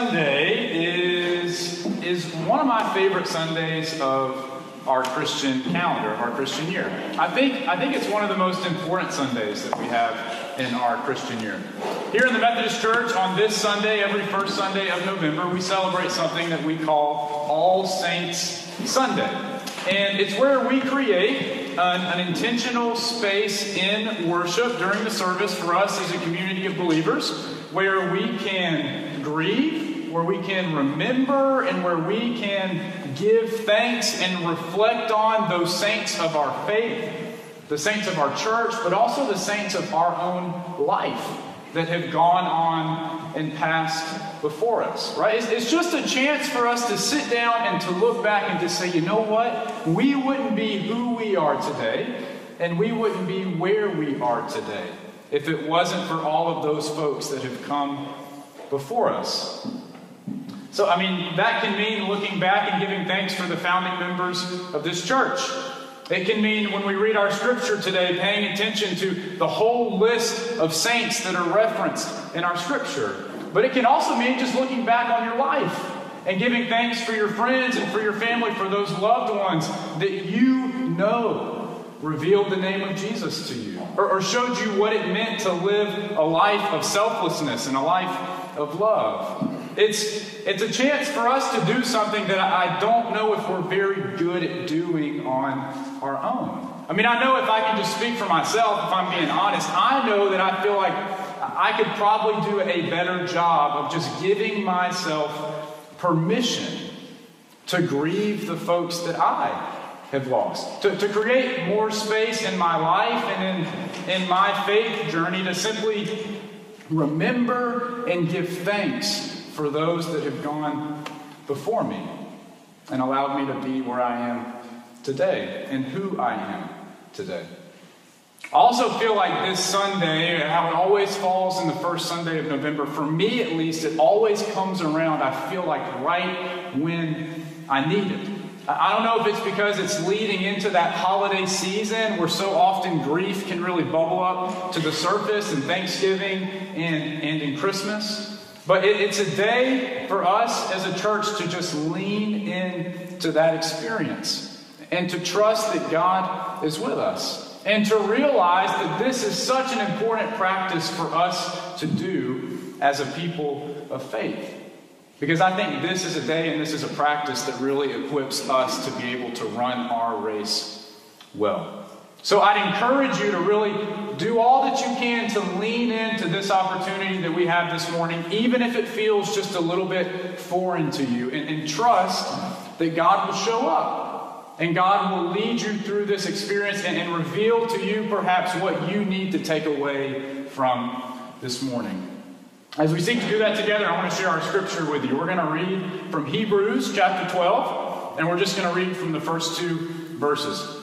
Sunday is, is one of my favorite Sundays of our Christian calendar, our Christian year. I think, I think it's one of the most important Sundays that we have in our Christian year. Here in the Methodist Church, on this Sunday, every first Sunday of November, we celebrate something that we call All Saints Sunday. And it's where we create an, an, intentional space in worship during the service for us as a community of believers where we can grieve, where we can remember, and where we can give thanks and reflect on those saints of our faith, the saints of our church, but also the saints of our own life that have gone on and passed before us, right? It's, it's, just a chance for us to sit down and to look back and to say, you know what? We wouldn't be who we are today, and we wouldn't be where we are today if it wasn't for all of those folks that have come before us. So, I mean, that can mean looking back and giving thanks for the founding members of this church. It can mean when we read our scripture today, paying attention to the whole list of saints that are referenced in our scripture. But it can also mean just looking back on your life and giving thanks for your friends and for your family, for those loved ones that you know revealed the name of Jesus to you, or, or, showed you what it meant to live a life of selflessness and a life of love. It's, it's a chance for us to do something that I don't know if we're very good at doing on our own. I mean, I know if I can just speak for myself, if I'm being honest, I know that I feel like I could probably do a better job of just giving myself permission to grieve the folks that I have lost. To, to create more space in my life and in, in my faith journey to simply remember and give thanks for those that have gone before me and allowed me to be where I am today and who I am today. I also feel like this Sunday, how it always falls in the first Sunday of November, for me at least, it always comes around, I feel like, right when I need it. I don't know if it's because it's leading into that holiday season where so often grief can really bubble up to the surface in Thanksgiving and, and in Christmas. But it, it's a day for us as a church to just lean into that experience and to trust that God is with us and to realize that this is such an important practice for us to do as a people of faith. Because I think this is a day and this is a practice that really equips us to be able to run our race well. So I'd encourage you to really do all that you can to lean into this opportunity that we have this morning, even if it feels just a little bit foreign to you, and, and trust that God will show up. And God will lead you through this experience and, and reveal to you perhaps what you need to take away from this morning. As we seek to do that together, I want to share our scripture with you. We're going to read from Hebrews chapter 12, and we're just going to read from the first two verses.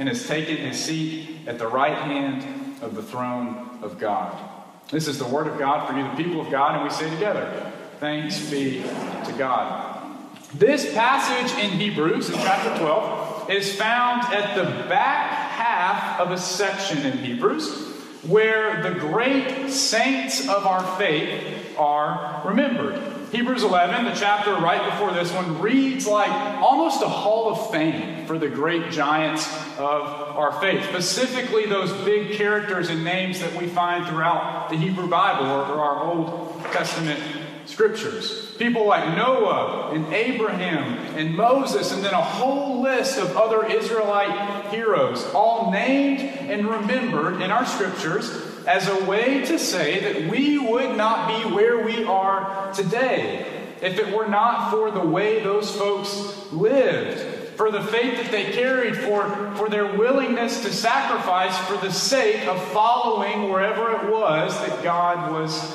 and has taken his seat at the right hand of the throne of God. This is the word of God for you, the people of God, and we say together, Thanks be to God. This passage in Hebrews, in chapter 12, is found at the back half of a section in Hebrews where the great saints of our faith are remembered. Hebrews 11, the chapter right before this one, reads like almost a hall of fame for the great giants of our faith. Specifically, those big characters and names that we find throughout the Hebrew Bible or, or our Old Testament scriptures. People like Noah and Abraham and Moses, and then a whole list of other Israelite heroes, all named and remembered in our scriptures as a way to say that we would not be where we are today if it were not for the way those folks lived, for the faith that they carried, for, for their willingness to sacrifice for the sake of following wherever it was that God was,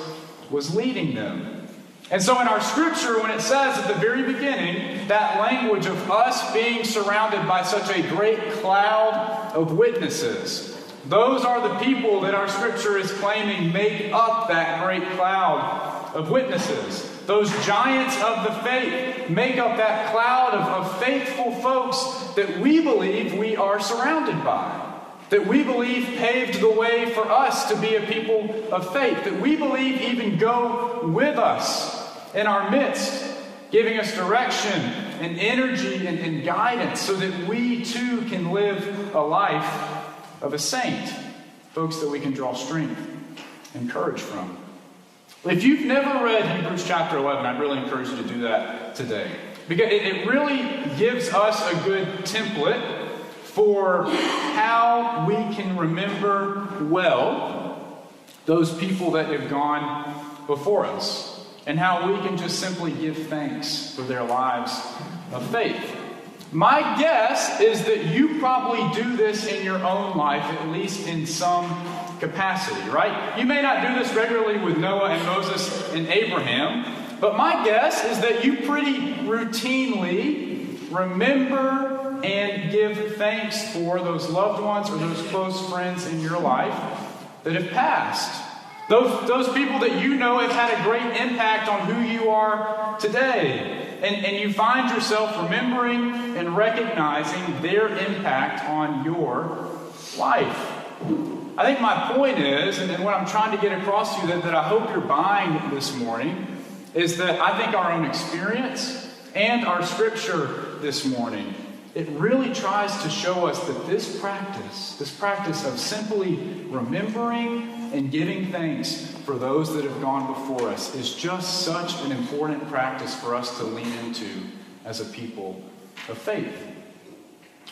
was leading them. And so, in our scripture, when it says at the very beginning that language of us being surrounded by such a great cloud of witnesses, those are the people that our scripture is claiming make up that great cloud of witnesses. Those giants of the faith make up that cloud of, of faithful folks that we believe we are surrounded by that we believe paved the way for us to be a people of faith, that we believe even go with us in our midst, giving us direction and energy and, and guidance so that we too can live a life of a saint, folks that we can draw strength and courage from. If you've never read Hebrews chapter 11, I'd really encourage you to do that today. Because it really gives us a good template for how we can remember well those people that have gone before us and how we can just simply give thanks for their lives of faith. My guess is that you probably do this in your own life, at least in some capacity, right? You may not do this regularly with Noah and Moses and Abraham, but my guess is that you pretty routinely remember and give thanks for those loved ones or those close friends in your life that have passed. Those, those people that you know have had a great impact on who you are today. And, and you find yourself remembering and recognizing their impact on your life. I think my point is, and what I'm trying to get across to you that, that I hope you're buying this morning, is that I think our own experience and our scripture this morning it really tries to show us that this practice, this practice of simply remembering and giving thanks for those that have gone before us, is just such an important practice for us to lean into as a people of faith.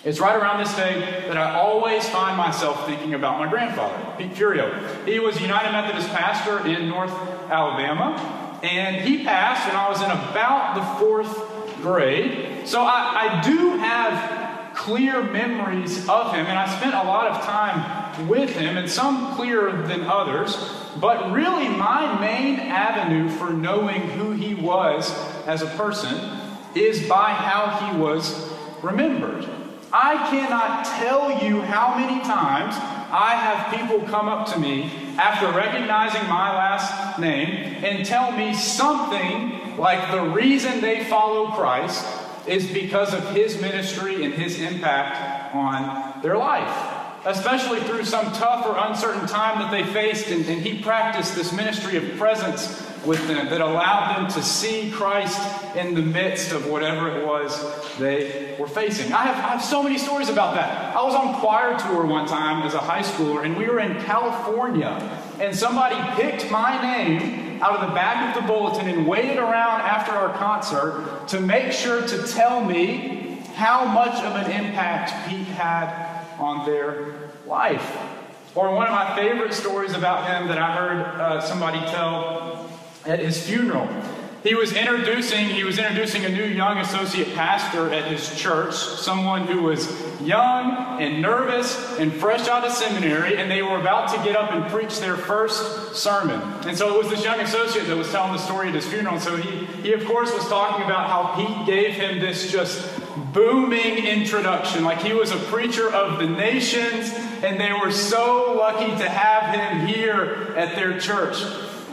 It's right around this day that I always find myself thinking about my grandfather, Pete Furio. He was a United Methodist pastor in North Alabama, and he passed when I was in about the fourth grade. So I, I do have clear memories of him, and I spent a lot of time with him, and some clearer than others. But really, my main avenue for knowing who he was as a person is by how he was remembered. I cannot tell you how many times I have people come up to me after recognizing my last name and tell me something like the reason they follow Christ is because of his ministry and his impact on their life. Especially through some tough or uncertain time that they faced, and, and he practiced this ministry of presence with them that allowed them to see Christ in the midst of whatever it was they were facing. I have, I have so many stories about that. I was on choir tour one time as a high schooler, and we were in California, and somebody picked my name out of the back of the bulletin and waited around after our concert to make sure to tell me how much of an impact Pete had on their life. Or one of my favorite stories about him that I heard uh, somebody tell at his funeral. He was introducing he was introducing a new young associate pastor at his church someone who was young and nervous and fresh out of seminary and they were about to get up and preach their first sermon. And so it was this young associate that was telling the story at his funeral. And so he, he of course was talking about how pete gave him this just booming introduction. Like he was a preacher of the nations and they were so lucky to have him here at their church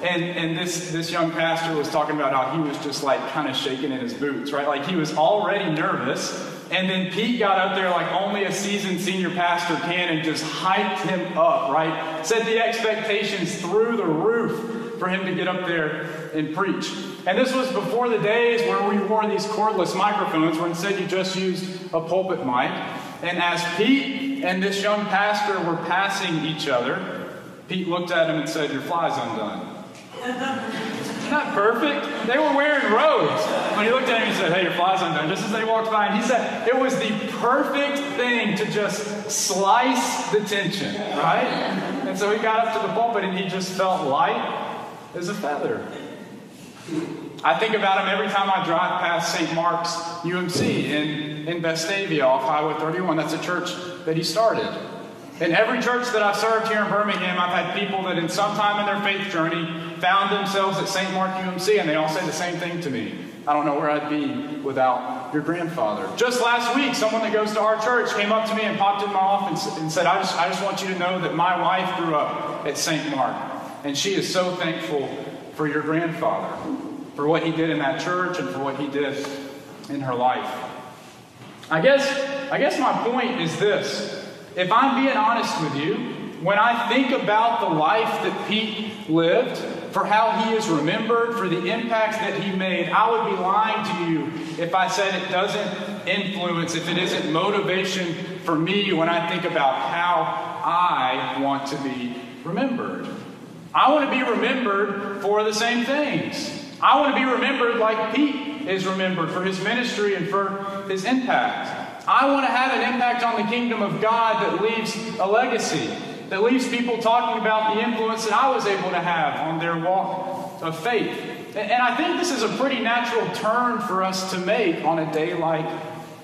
and, and this, this young pastor was talking about how he was just like kind of shaking in his boots, right? Like he was already nervous. And then Pete got up there like only a seasoned senior pastor can and just hyped him up, right? Set the expectations through the roof for him to get up there and preach. And this was before the days where we wore these cordless microphones, where instead you just used a pulpit mic. And as Pete and this young pastor were passing each other, Pete looked at him and said, Your fly's undone. Not perfect. They were wearing robes. When he looked at him, he said, Hey, your fly's undone. Just as they walked by, and he said it was the perfect thing to just slice the tension, right? And so he got up to the pulpit and he just felt light as a feather. I think about him every time I drive past St. Mark's UMC in, in Vestavia off Highway 31. That's a church that he started. In every church that I've served here in Birmingham, I've had people that in some time in their faith journey found themselves at St. Mark UMC and they all say the same thing to me. I don't know where I'd be without your grandfather. Just last week, someone that goes to our church came up to me and popped in my office and said, I just, I just want you to know that my wife grew up at St. Mark, and she is so thankful for your grandfather, for what he did in that church and for what he did in her life. I guess, I guess my point is this. If I'm being honest with you, when I think about the life that Pete lived, for how he is remembered, for the impacts that he made, I would be lying to you if I said it doesn't influence, if it isn't motivation for me when I think about how I want to be remembered. I want to be remembered for the same things. I want to be remembered like Pete is remembered for his ministry and for his impact. I want to have an impact on the kingdom of God that leaves a legacy that leaves people talking about the influence that I was able to have on their walk of faith. And I think this is a pretty natural turn for us to make on a day like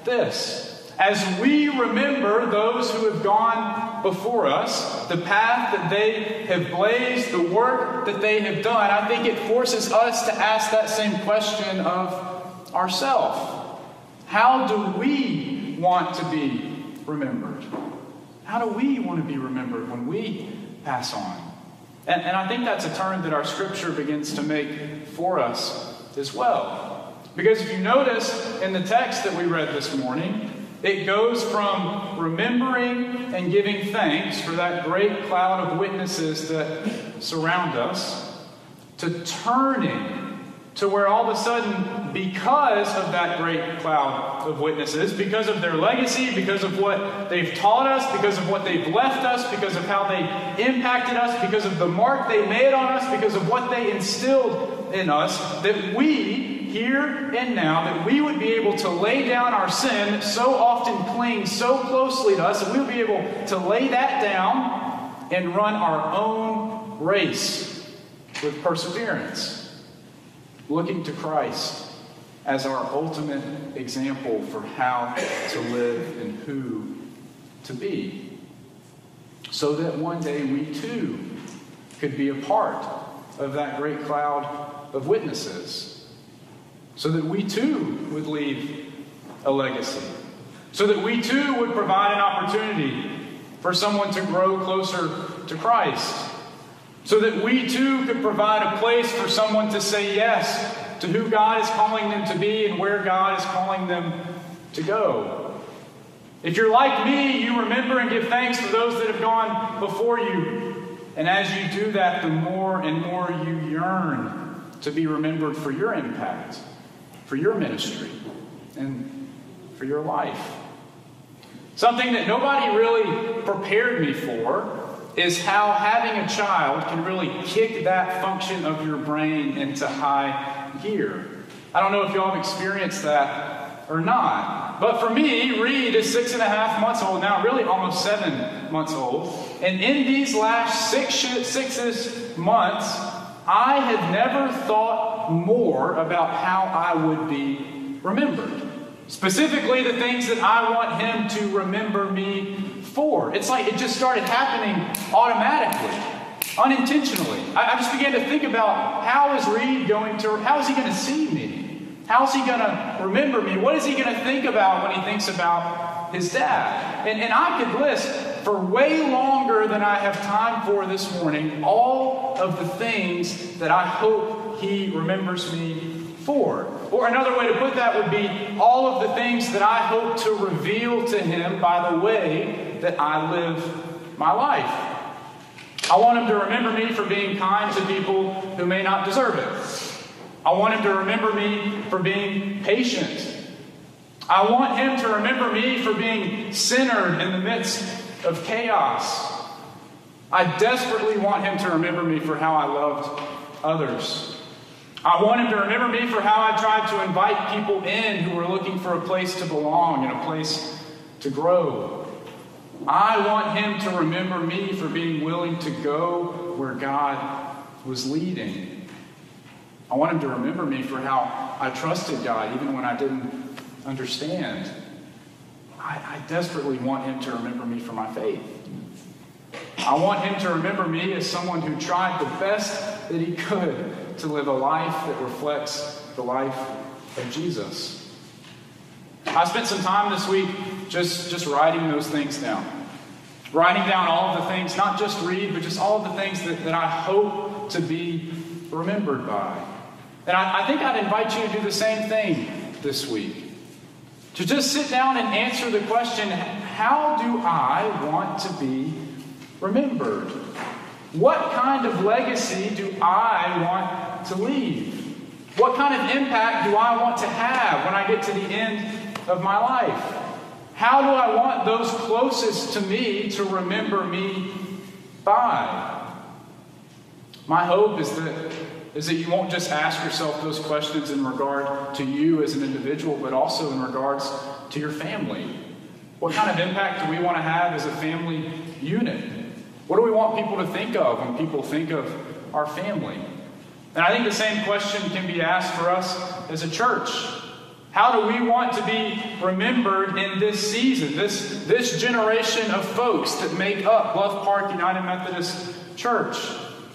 this. As we remember those who have gone before us, the path that they have blazed, the work that they have done, I think it forces us to ask that same question of ourselves. How do we want to be remembered? How do we want to be remembered when we pass on? And, and I think that's a turn that our scripture begins to make for us as well. Because if you notice in the text that we read this morning, it goes from remembering and giving thanks for that great cloud of witnesses that surround us to turning to where all of a sudden, because of that great cloud of witnesses, because of their legacy, because of what they've taught us, because of what they've left us, because of how they impacted us, because of the mark they made on us, because of what they instilled in us, that we, here and now, that we would be able to lay down our sin so often clings so closely to us, that we would be able to lay that down and run our own race with perseverance looking to Christ as our ultimate example for how to live and who to be. So that one day we too could be a part of that great cloud of witnesses. So that we too would leave a legacy. So that we too would provide an opportunity for someone to grow closer to Christ so that we too could provide a place for someone to say yes to who God is calling them to be and where God is calling them to go. If you're like me, you remember and give thanks to those that have gone before you. And as you do that, the more and more you yearn to be remembered for your impact, for your ministry, and for your life. Something that nobody really prepared me for is how having a child can really kick that function of your brain into high gear. I don't know if y'all have experienced that or not. But for me, Reed is six and a half months old now, really almost seven months old. And in these last six six months, I had never thought more about how I would be remembered. Specifically, the things that I want him to remember me It's like it just started happening automatically, unintentionally. I, I just began to think about how is Reed going to, how is he going to see me? How is he going to remember me? What is he going to think about when he thinks about his dad? And, and I could list for way longer than I have time for this morning all of the things that I hope he remembers me for. Or another way to put that would be all of the things that I hope to reveal to him by the way that I live my life. I want him to remember me for being kind to people who may not deserve it. I want him to remember me for being patient. I want him to remember me for being centered in the midst of chaos. I desperately want him to remember me for how I loved others. I want him to remember me for how I tried to invite people in who were looking for a place to belong and a place to grow. I want him to remember me for being willing to go where God was leading. I want him to remember me for how I trusted God even when I didn't understand. I, I desperately want him to remember me for my faith. I want him to remember me as someone who tried the best that he could to live a life that reflects the life of Jesus. I spent some time this week just, just writing those things down. Writing down all of the things, not just Reed, but just all of the things that, that I hope to be remembered by. And I, I think I'd invite you to do the same thing this week. To just sit down and answer the question how do I want to be remembered? What kind of legacy do I want to leave? What kind of impact do I want to have when I get to the end of my life? How do I want those closest to me to remember me by? My hope is that, is that you won't just ask yourself those questions in regard to you as an individual, but also in regards to your family. What kind of impact do we want to have as a family unit? What do we want people to think of when people think of our family? And I think the same question can be asked for us as a church. How do we want to be remembered in this season, this, this generation of folks that make up Bluff Park United Methodist Church?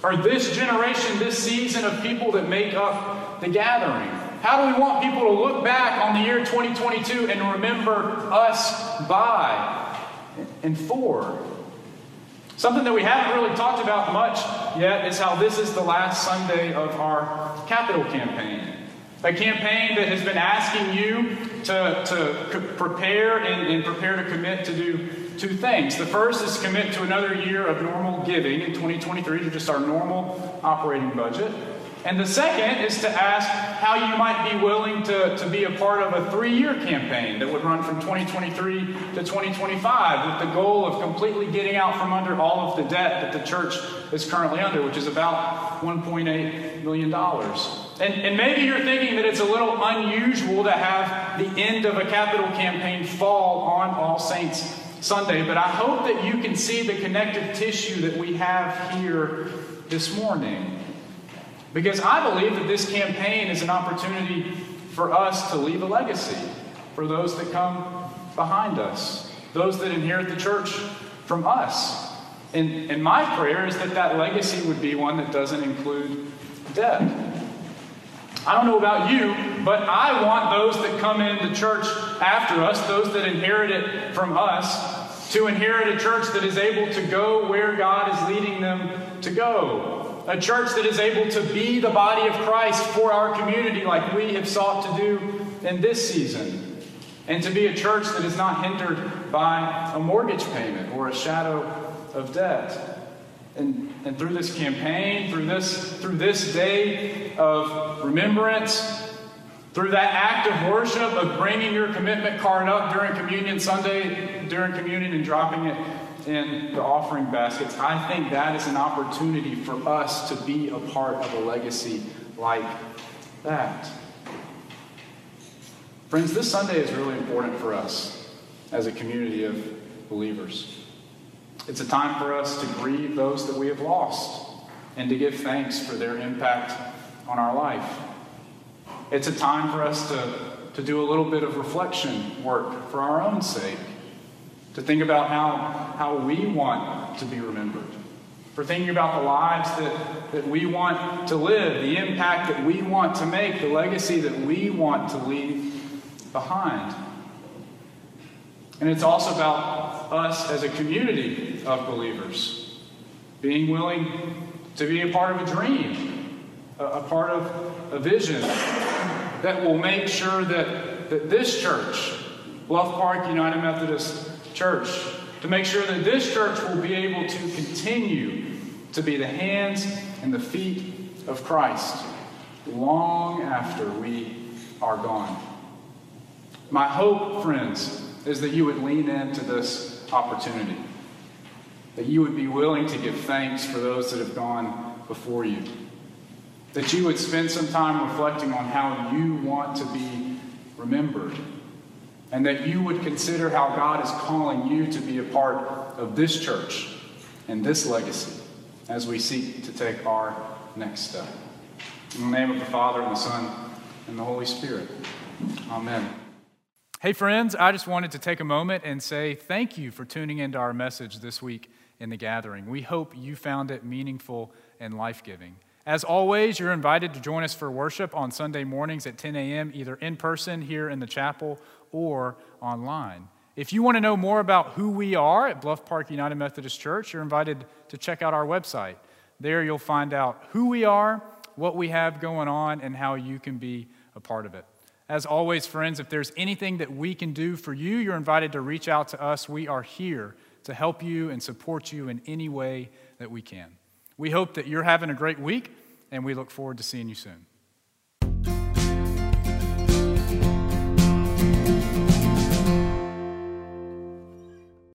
Or this generation, this season of people that make up the gathering? How do we want people to look back on the year 2022 and remember us by and for? Something that we haven't really talked about much yet is how this is the last Sunday of our capital campaign. A campaign that has been asking you to, to prepare and, and prepare to commit to do two things. The first is commit to another year of normal giving in 2023 to just our normal operating budget. And the second is to ask how you might be willing to, to be a part of a three year campaign that would run from 2023 to 2025 with the goal of completely getting out from under all of the debt that the church is currently under, which is about $1.8 million. And, and maybe you're thinking that it's a little unusual to have the end of a capital campaign fall on All Saints Sunday, but I hope that you can see the connective tissue that we have here this morning. Because I believe that this campaign is an opportunity for us to leave a legacy for those that come behind us, those that inherit the church from us. And, and my prayer is that that legacy would be one that doesn't include death. I don't know about you, but I want those that come into church after us, those that inherit it from us, to inherit a church that is able to go where God is leading them to go a church that is able to be the body of Christ for our community like we have sought to do in this season. And to be a church that is not hindered by a mortgage payment or a shadow of debt. And, and through this campaign, through this, through this day of remembrance, through that act of worship of bringing your commitment card up during Communion Sunday, during communion, and dropping it in the offering baskets, I think that is an opportunity for us to be a part of a legacy like that. Friends, this Sunday is really important for us as a community of believers. It's a time for us to grieve those that we have lost and to give thanks for their impact on our life. It's a time for us to, to do a little bit of reflection work for our own sake to think about how, how we want to be remembered, for thinking about the lives that, that we want to live, the impact that we want to make, the legacy that we want to leave behind. And it's also about us as a community of believers being willing to be a part of a dream, a, a part of a vision that will make sure that, that this church, Bluff Park United Methodist church to make sure that this church will be able to continue to be the hands and the feet of Christ long after we are gone. My hope, friends, is that you would lean into this opportunity, that you would be willing to give thanks for those that have gone before you, that you would spend some time reflecting on how you want to be remembered and that you would consider how God is calling you to be a part of this church and this legacy as we seek to take our next step. In the name of the Father, and the Son, and the Holy Spirit. Amen. Hey, friends, I just wanted to take a moment and say thank you for tuning into our message this week in the gathering. We hope you found it meaningful and life giving. As always, you're invited to join us for worship on Sunday mornings at 10 a.m., either in person here in the chapel or online. If you want to know more about who we are at Bluff Park United Methodist Church, you're invited to check out our website. There you'll find out who we are, what we have going on, and how you can be a part of it. As always, friends, if there's anything that we can do for you, you're invited to reach out to us. We are here to help you and support you in any way that we can. We hope that you're having a great week, and we look forward to seeing you soon.